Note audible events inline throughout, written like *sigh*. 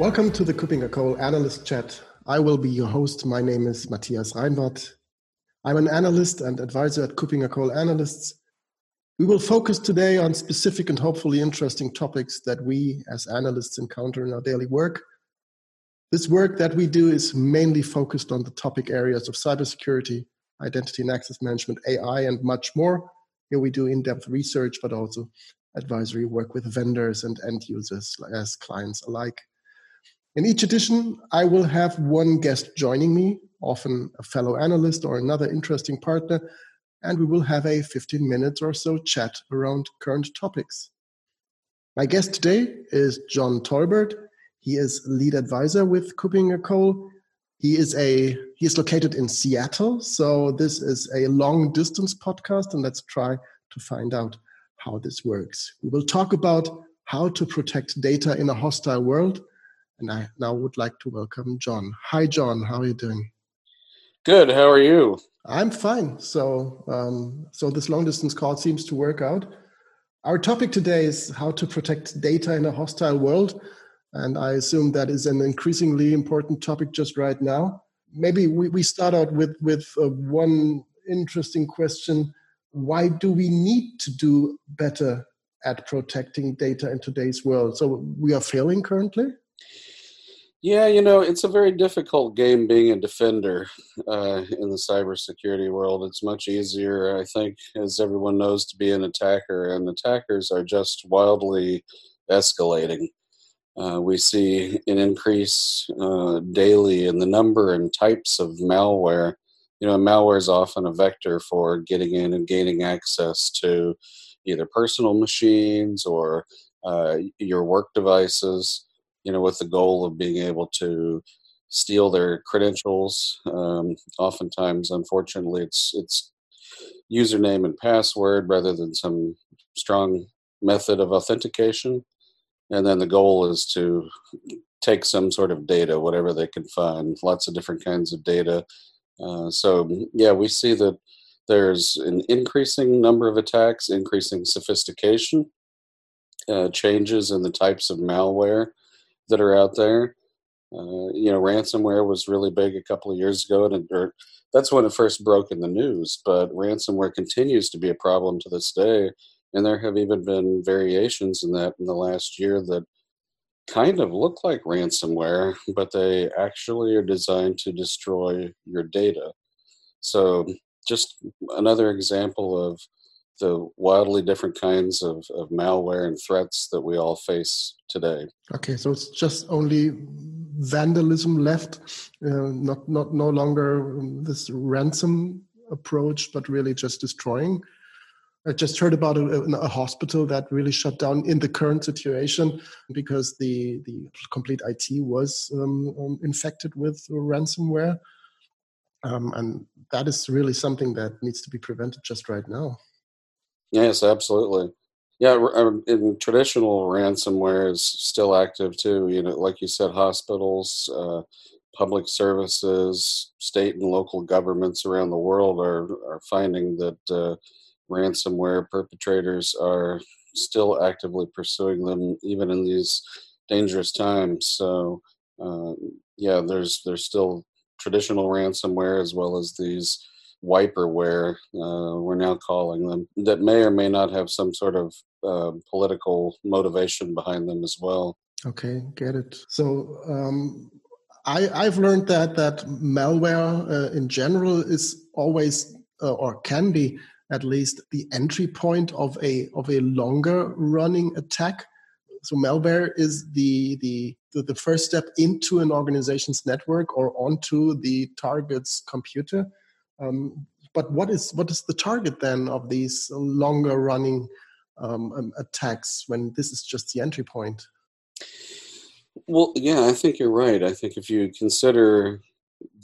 Welcome to the KuppingerCole Analyst Chat. I will be your host. My name is Matthias Reinwarth. I'm an analyst and advisor at KuppingerCole Analysts. We will focus today on specific and hopefully interesting topics that we as analysts encounter in our daily work. This work that we do is mainly focused on the topic areas of cybersecurity, identity and access management, AI, and much more. Here we do in depth research, but also advisory work with vendors and end users as clients alike. In each edition, I will have one guest joining me, often a fellow analyst or another interesting partner, and we will have a 15 minutes or so chat around current topics. My guest today is John Tolbert. He is lead advisor with KuppingerCole. He is a he is located in Seattle, so this is a long distance podcast, and let's try to find out how this works. We will talk about how to protect data in a hostile world and I now would like to welcome John. Hi, John. How are you doing? Good. How are you? I'm fine. So, um, so this long distance call seems to work out. Our topic today is how to protect data in a hostile world, and I assume that is an increasingly important topic just right now. Maybe we, we start out with with uh, one interesting question: Why do we need to do better at protecting data in today's world? So we are failing currently. Yeah, you know, it's a very difficult game being a defender uh, in the cybersecurity world. It's much easier, I think, as everyone knows, to be an attacker, and attackers are just wildly escalating. Uh, we see an increase uh, daily in the number and types of malware. You know, malware is often a vector for getting in and gaining access to either personal machines or uh, your work devices you know, with the goal of being able to steal their credentials. Um, oftentimes, unfortunately, it's it's username and password rather than some strong method of authentication. And then the goal is to take some sort of data, whatever they can find, lots of different kinds of data. Uh, so, yeah, we see that there's an increasing number of attacks, increasing sophistication, uh, changes in the types of malware that are out there. Uh, you know, ransomware was really big a couple of years ago, and it, that's when it first broke in the news. But ransomware continues to be a problem to this day, and there have even been variations in that in the last year that kind of look like ransomware, but they actually are designed to destroy your data. So, just another example of the wildly different kinds of, of malware and threats that we all face today. Okay, so it's just only vandalism left, uh, not not no longer this ransom approach, but really just destroying. I just heard about a, a, hospital that really shut down in the current situation because the the complete IT was um, um, infected with ransomware, um, and that is really something that needs to be prevented just right now. Yes, absolutely. Yeah, um, in traditional ransomware is still active too. You know, like you said, hospitals, uh, public services, state and local governments around the world are are finding that uh, ransomware perpetrators are still actively pursuing them, even in these dangerous times. So, uh, yeah, there's there's still traditional ransomware as well as these wiperware, uh, we're now calling them, that may or may not have some sort of uh, political motivation behind them as well. Okay, get it. So um, I, I've learned that that malware uh, in general is always uh, or can be at least the entry point of a of a longer running attack. So malware is the the the first step into an organization's network or onto the target's computer um, but what is what is the target then of these longer running um, um, attacks when this is just the entry point? Well, yeah, I think you're right. I think if you consider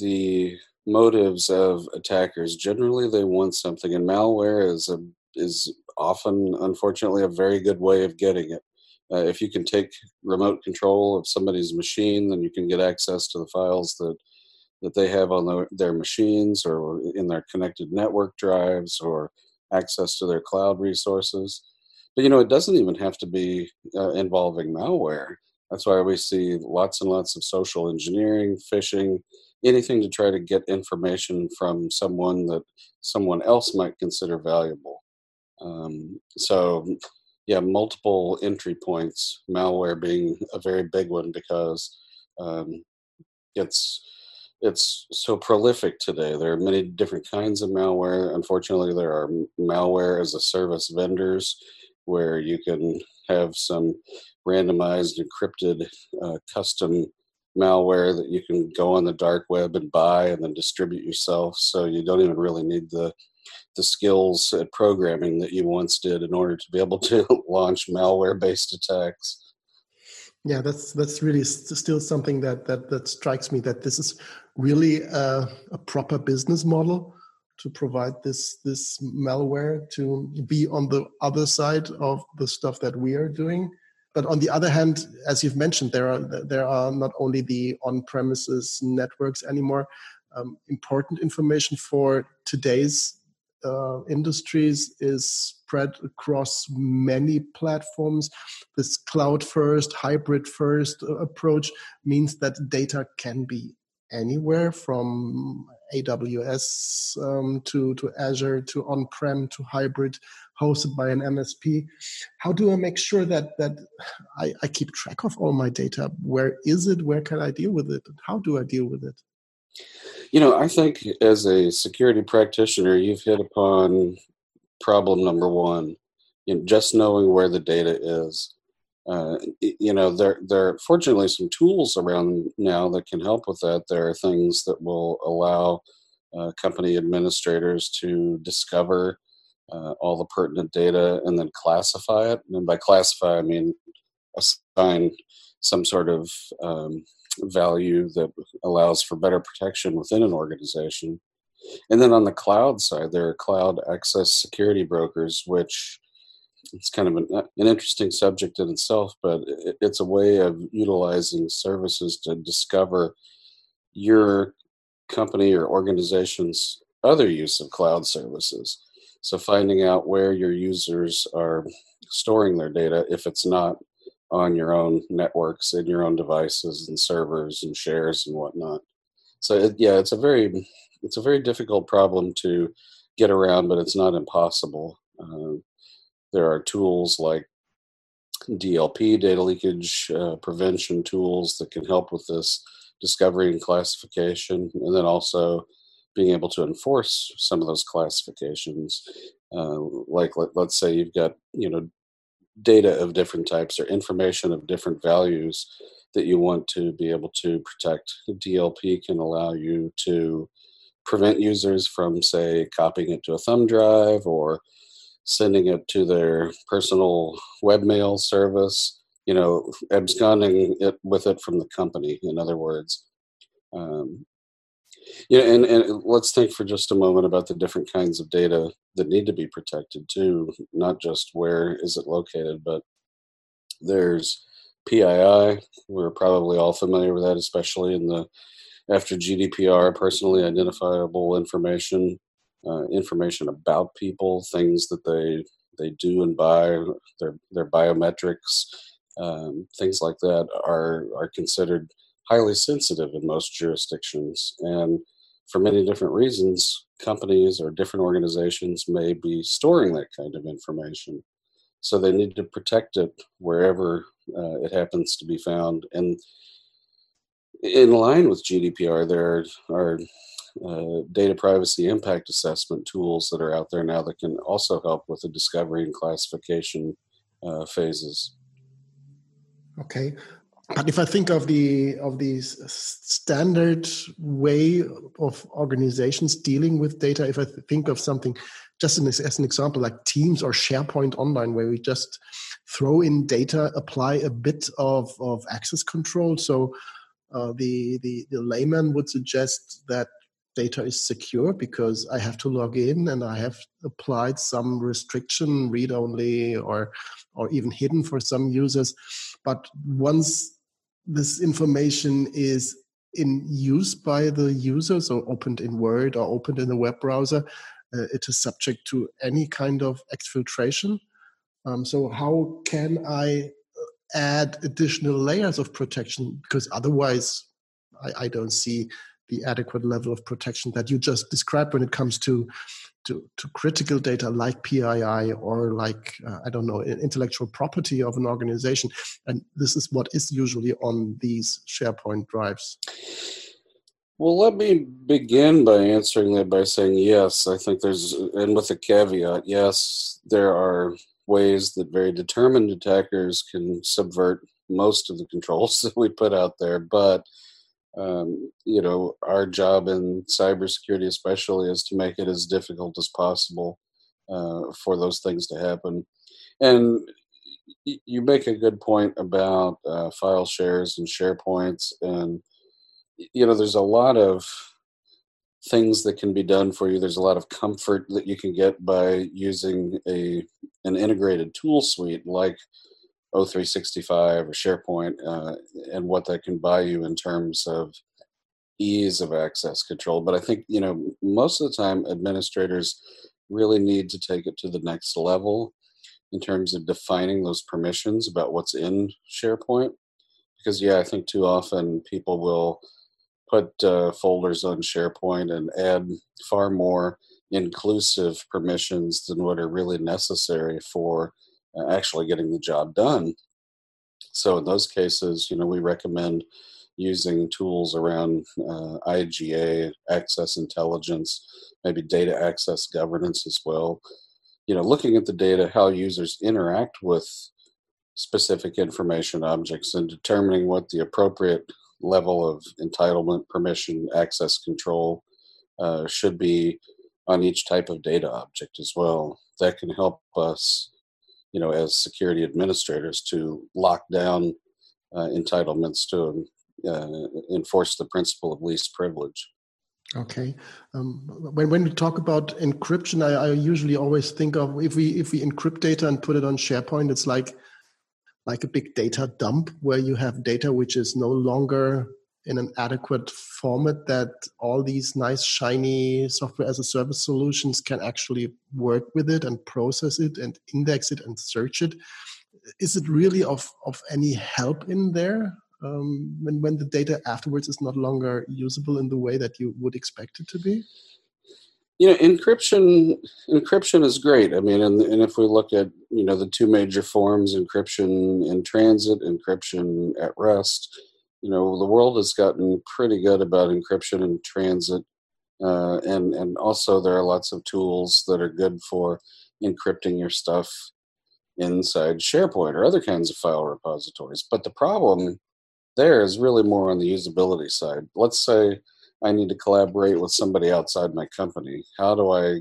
the motives of attackers, generally they want something, and malware is a is often, unfortunately, a very good way of getting it. Uh, if you can take remote control of somebody's machine, then you can get access to the files that that they have on the, their machines or in their connected network drives or access to their cloud resources. But you know, it doesn't even have to be uh, involving malware. That's why we see lots and lots of social engineering, phishing, anything to try to get information from someone that someone else might consider valuable. Um, so, yeah, multiple entry points, malware being a very big one because um, it's it's so prolific today. There are many different kinds of malware. Unfortunately, there are malware as a service vendors where you can have some randomized, encrypted, uh, custom malware that you can go on the dark web and buy and then distribute yourself. So you don't even really need the the skills at programming that you once did in order to be able to *laughs* launch malware based attacks. Yeah, that's that's really still something that that that strikes me that this is really a, a proper business model to provide this this malware to be on the other side of the stuff that we are doing but on the other hand, as you've mentioned, there are there are not only the on-premises networks anymore. Um, important information for today's uh, industries is spread across many platforms. This cloud first, hybrid first uh, approach means that data can be anywhere from AWS um, to, to Azure to on prem to hybrid hosted by an MSP. How do I make sure that that I, I keep track of all my data? Where is it? Where can I deal with it? How do I deal with it? You know, I think as a security practitioner, you've hit upon problem number one. You know, just knowing where the data is. Uh, you know, there there are fortunately some tools around now that can help with that. There are things that will allow uh, company administrators to discover uh, all the pertinent data and then classify it. And by classify, I mean assign some sort of um, value that allows for better protection within an organization. And then on the cloud side, there are cloud access security brokers, which it's kind of an, an interesting subject in itself, but it, it's a way of utilizing services to discover your company or organization's other use of cloud services. So finding out where your users are storing their data, if it's not on your own networks and your own devices and servers and shares and whatnot. So it, yeah, it's a very it's a very difficult problem to get around, but it's not impossible. Uh, there are tools like DLP, data leakage uh, prevention tools that can help with this discovery and classification, and then also being able to enforce some of those classifications. Uh, like let, let's say you've got you know data of different types or information of different values that you want to be able to protect. DLP can allow you to prevent users from, say, copying it to a thumb drive or sending it to their personal webmail service, you know, absconding it with it from the company, in other words. Um, yeah, and, and let's think for just a moment about the different kinds of data that need to be protected too, not just where is it located, but there's PII. We're probably all familiar with that, especially in the after GDPR, personally identifiable information, uh, information about people, things that they they do and buy, their their biometrics, um, things like that are are considered highly sensitive in most jurisdictions. And for many different reasons, companies or different organizations may be storing that kind of information. So they need to protect it wherever uh, it happens to be found. And in line with GDPR, there are uh, data privacy impact assessment tools that are out there now that can also help with the discovery and classification uh, phases. Okay, but if I think of the of the standard way of organizations dealing with data, if I think of something just as, as an example like Teams or SharePoint Online, where we just throw in data, apply a bit of, of access control. So uh, the, the the layman would suggest that data is secure because I have to log in and I have applied some restriction, read only, or or even hidden for some users. But once this information is in use by the user, so opened in Word or opened in the web browser, uh, it is subject to any kind of exfiltration. Um, so how can I add additional layers of protection because otherwise I, I don't see the adequate level of protection that you just described when it comes to to, to critical data like PII or like uh, I don't know intellectual property of an organization, and this is what is usually on these SharePoint drives. Well, let me begin by answering that by saying yes. I think there's, and with a caveat, yes, there are ways that very determined attackers can subvert most of the controls *laughs* that we put out there, but um, you know, our job in cybersecurity, especially, is to make it as difficult as possible uh, for those things to happen. And you make a good point about uh, file shares and SharePoints, and you know, there's a lot of things that can be done for you. There's a lot of comfort that you can get by using a an integrated tool suite like O365 or SharePoint uh, and what that can buy you in terms of ease of access control. But I think, you know, most of the time administrators really need to take it to the next level in terms of defining those permissions about what's in SharePoint. Because, yeah, I think too often people will put uh, folders on SharePoint and add far more inclusive permissions than what are really necessary for uh, actually getting the job done. So in those cases, you know, we recommend using tools around uh, IGA, access intelligence, maybe data access governance as well. You know, looking at the data, how users interact with specific information objects and determining what the appropriate level of entitlement, permission, access control uh, should be on each type of data object as well. That can help us you know, as security administrators to lock down uh, entitlements to uh, enforce the principle of least privilege. Okay. Um, when when we talk about encryption, I, I, usually always think of if we if we encrypt data and put it on SharePoint, it's like like a big data dump where you have data which is no longer in an adequate format that all these nice shiny software as a service solutions can actually work with it and process it and index it and search it. Is it really of, of any help in there um, when, when the data afterwards is not longer usable in the way that you would expect it to be you know encryption encryption is great i mean and, and if we look at you know the two major forms encryption in transit encryption at rest you know the world has gotten pretty good about encryption in transit uh, and and also there are lots of tools that are good for encrypting your stuff inside SharePoint or other kinds of file repositories. But the problem there is really more on the usability side. Let's say I need to collaborate with somebody outside my company. How do I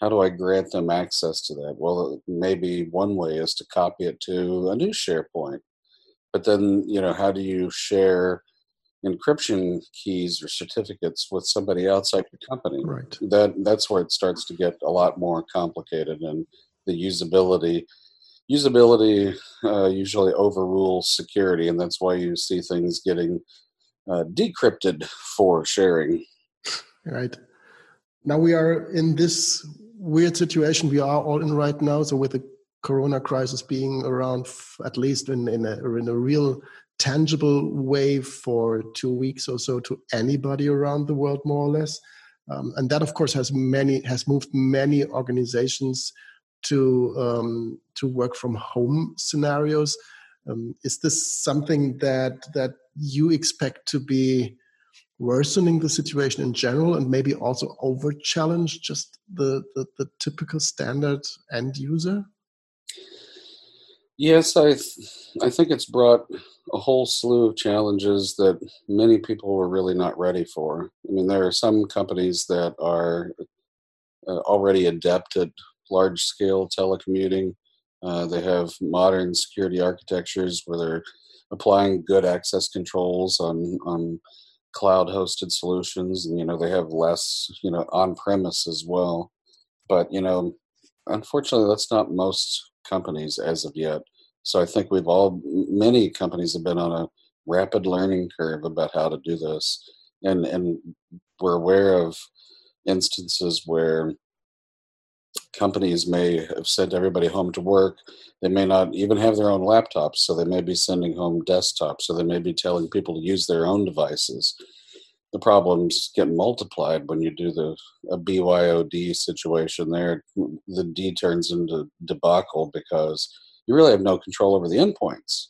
how do I grant them access to that? Well, maybe one way is to copy it to a new SharePoint but then you know how do you share encryption keys or certificates with somebody outside your company right that that's where it starts to get a lot more complicated and the usability usability uh, usually overrules security and that's why you see things getting uh, decrypted for sharing. Right. Now we are in this weird situation. We are all in right now. So with the corona crisis being around at least in, in, a, in a real tangible way for two weeks or so to anybody around the world more or less. Um, and that of course has many has moved many organizations to um, to work from home scenarios um, is this something that that you expect to be worsening the situation in general and maybe also over challenge just the, the, the typical standard end user Yes, I th- I think it's brought a whole slew of challenges that many people were really not ready for. I mean, there are some companies that are uh, already adept at large scale telecommuting. Uh, they have modern security architectures where they're applying good access controls on on cloud hosted solutions, and you know they have less you know on premise as well. But you know, unfortunately, that's not most companies as of yet. So I think we've all, many companies have been on a rapid learning curve about how to do this. And, and we're aware of instances where companies may have sent everybody home to work. They may not even have their own laptops, so they may be sending home desktops, so they may be telling people to use their own devices. The problems get multiplied when you do the a BYOD situation there. The D turns into debacle because you really have no control over the endpoints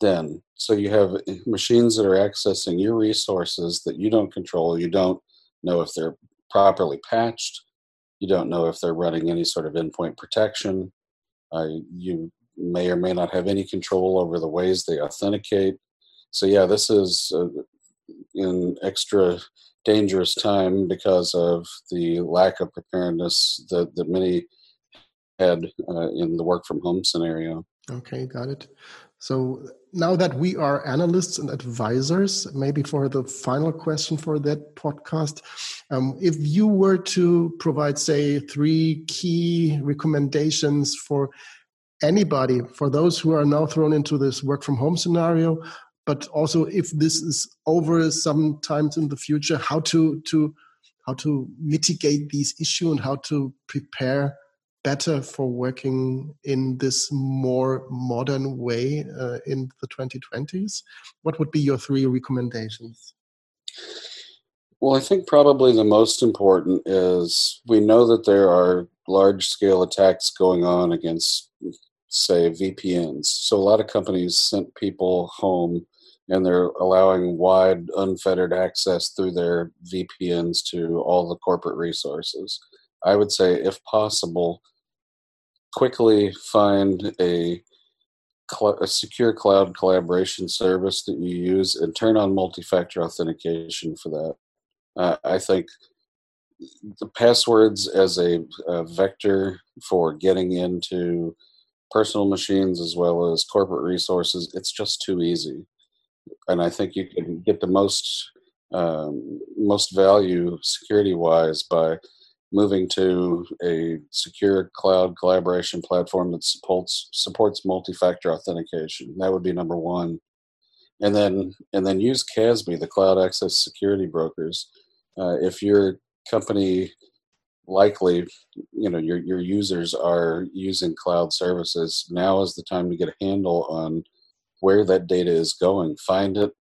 then. So you have machines that are accessing your resources that you don't control. You don't know if they're properly patched. You don't know if they're running any sort of endpoint protection. Uh, you may or may not have any control over the ways they authenticate. So yeah, this is uh, an extra dangerous time because of the lack of preparedness that, that many had uh, in the work from home scenario. Okay, got it. So now that we are analysts and advisors, maybe for the final question for that podcast, um, if you were to provide, say, three key recommendations for anybody, for those who are now thrown into this work from home scenario, but also if this is over sometimes in the future, how to to how to mitigate these issues and how to prepare better for working in this more modern way uh, in the 2020s? What would be your three recommendations? Well, I think probably the most important is we know that there are large scale attacks going on against, say, VPNs. So a lot of companies sent people home and they're allowing wide, unfettered access through their VPNs to all the corporate resources. I would say, if possible, quickly find a, a secure cloud collaboration service that you use and turn on multi-factor authentication for that. Uh, I think the passwords as a, a, vector for getting into personal machines as well as corporate resources, it's just too easy. And I think you can get the most um, most value security wise by moving to a secure cloud collaboration platform that supports supports multi-factor authentication. That would be number one, and then and then use CASB, the cloud access security brokers. Uh, if your company likely you know your your users are using cloud services now is the time to get a handle on where that data is going. Find it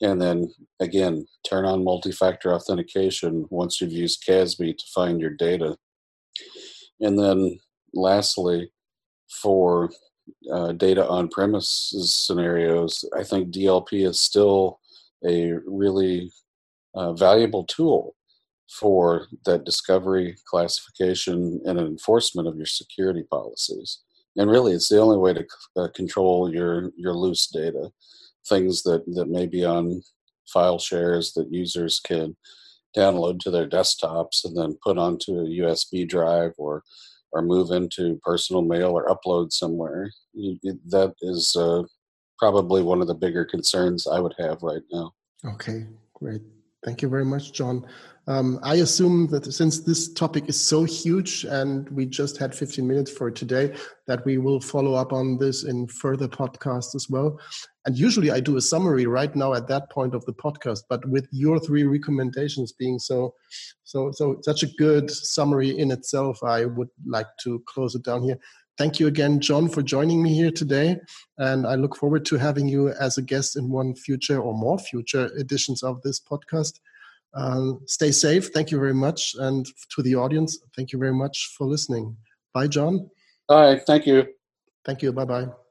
and then again turn on multi-factor authentication once you've used CASB to find your data. And then lastly for uh, data on premises scenarios i think dlp is still a really uh, valuable tool for that discovery classification and enforcement of your security policies and really it's the only way to uh, control your your loose data things that, that may be on file shares that users can download to their desktops and then put onto a USB drive or or move into personal mail or upload somewhere. that is uh, probably one of the bigger concerns I would have right now. Okay, great. Thank you very much, John. Um, I assume that since this topic is so huge and we just had 15 minutes for today, that we will follow up on this in further podcasts as well. And usually I do a summary right now at that point of the podcast, but with your three recommendations being so, so, so such a good summary in itself, I would like to close it down here. Thank you again, John, for joining me here today. And I look forward to having you as a guest in one future or more future editions of this podcast. Uh, stay safe. Thank you very much. And to the audience, thank you very much for listening. Bye, John. Bye. Thank you. Thank you. Bye bye.